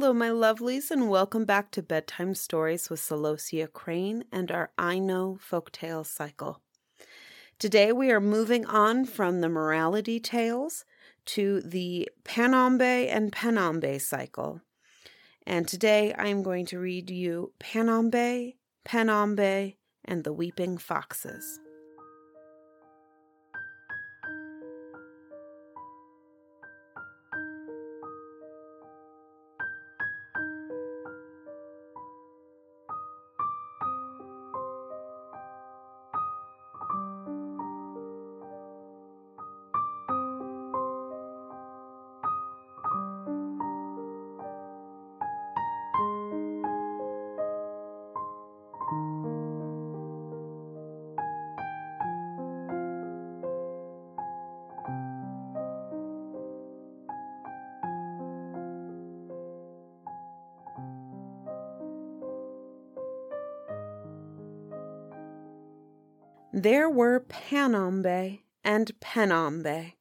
Hello, my lovelies, and welcome back to Bedtime Stories with Celosia Crane and our Aino Folktale cycle. Today we are moving on from the morality tales to the Panombé and Penombé cycle. And today I am going to read you Panombé, Penombé, and the Weeping Foxes. There were Panombé and Penombé.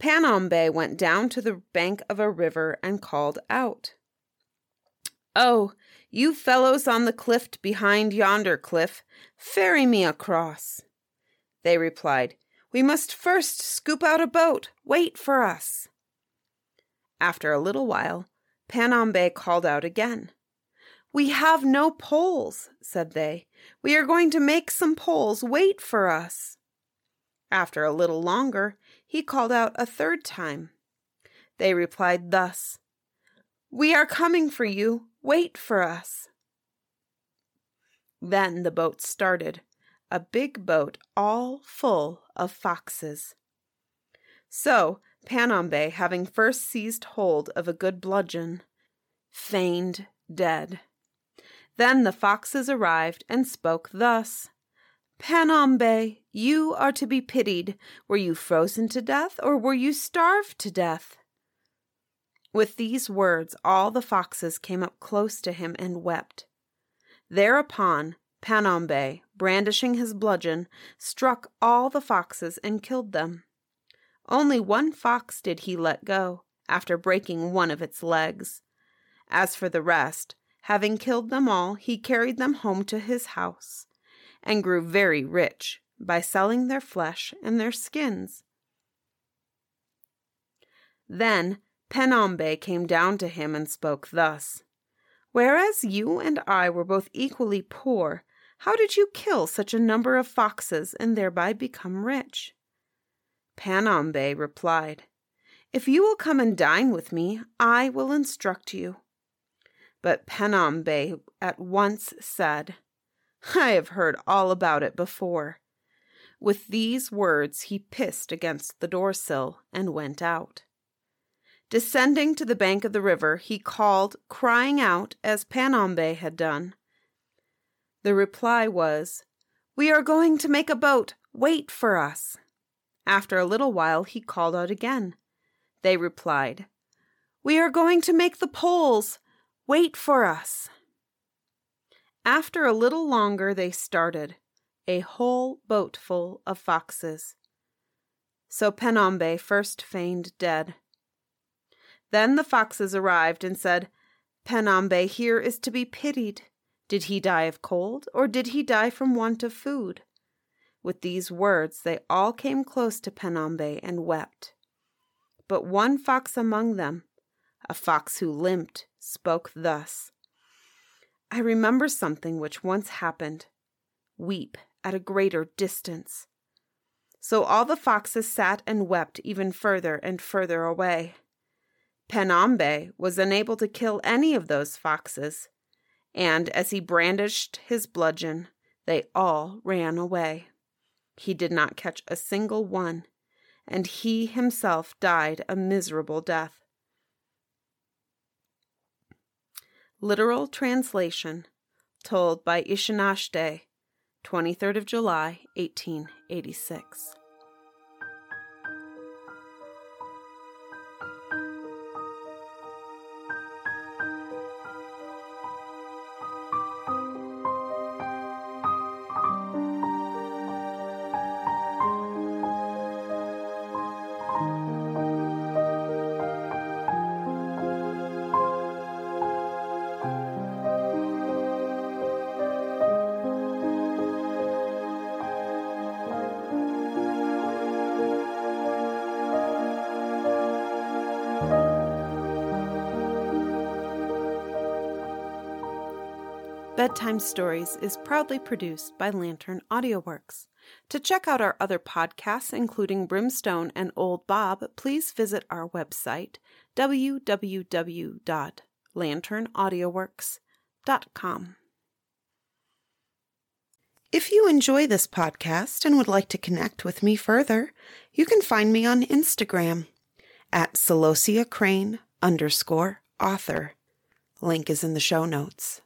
Panombé went down to the bank of a river and called out, Oh, you fellows on the cliff behind yonder cliff, ferry me across. They replied, We must first scoop out a boat. Wait for us. After a little while, Panombé called out again. We have no poles, said they. We are going to make some poles wait for us. After a little longer, he called out a third time. They replied thus We are coming for you. Wait for us. Then the boat started, a big boat all full of foxes. So Panombé, having first seized hold of a good bludgeon, feigned dead. Then the foxes arrived and spoke thus Panombé, you are to be pitied. Were you frozen to death, or were you starved to death? With these words, all the foxes came up close to him and wept. Thereupon, Panombé, brandishing his bludgeon, struck all the foxes and killed them. Only one fox did he let go, after breaking one of its legs. As for the rest, Having killed them all, he carried them home to his house and grew very rich by selling their flesh and their skins. Then Penombé came down to him and spoke thus Whereas you and I were both equally poor, how did you kill such a number of foxes and thereby become rich? Panombé replied, If you will come and dine with me, I will instruct you. But Panombé at once said, I have heard all about it before. With these words he pissed against the door sill and went out. Descending to the bank of the river, he called, crying out as Panombé had done. The reply was, We are going to make a boat. Wait for us. After a little while, he called out again. They replied, We are going to make the poles. Wait for us. After a little longer, they started, a whole boatful of foxes. So Penombé first feigned dead. Then the foxes arrived and said, Penombé here is to be pitied. Did he die of cold, or did he die from want of food? With these words, they all came close to Penombé and wept. But one fox among them, a fox who limped, spoke thus I remember something which once happened. Weep at a greater distance. So all the foxes sat and wept even further and further away. Penombé was unable to kill any of those foxes, and as he brandished his bludgeon, they all ran away. He did not catch a single one, and he himself died a miserable death. Literal translation told by Ishanashte, 23rd of July, 1886. Bedtime Stories is proudly produced by Lantern AudioWorks. To check out our other podcasts, including Brimstone and Old Bob, please visit our website, www.lanternaudioworks.com. If you enjoy this podcast and would like to connect with me further, you can find me on Instagram at Celosia Crane underscore author. Link is in the show notes.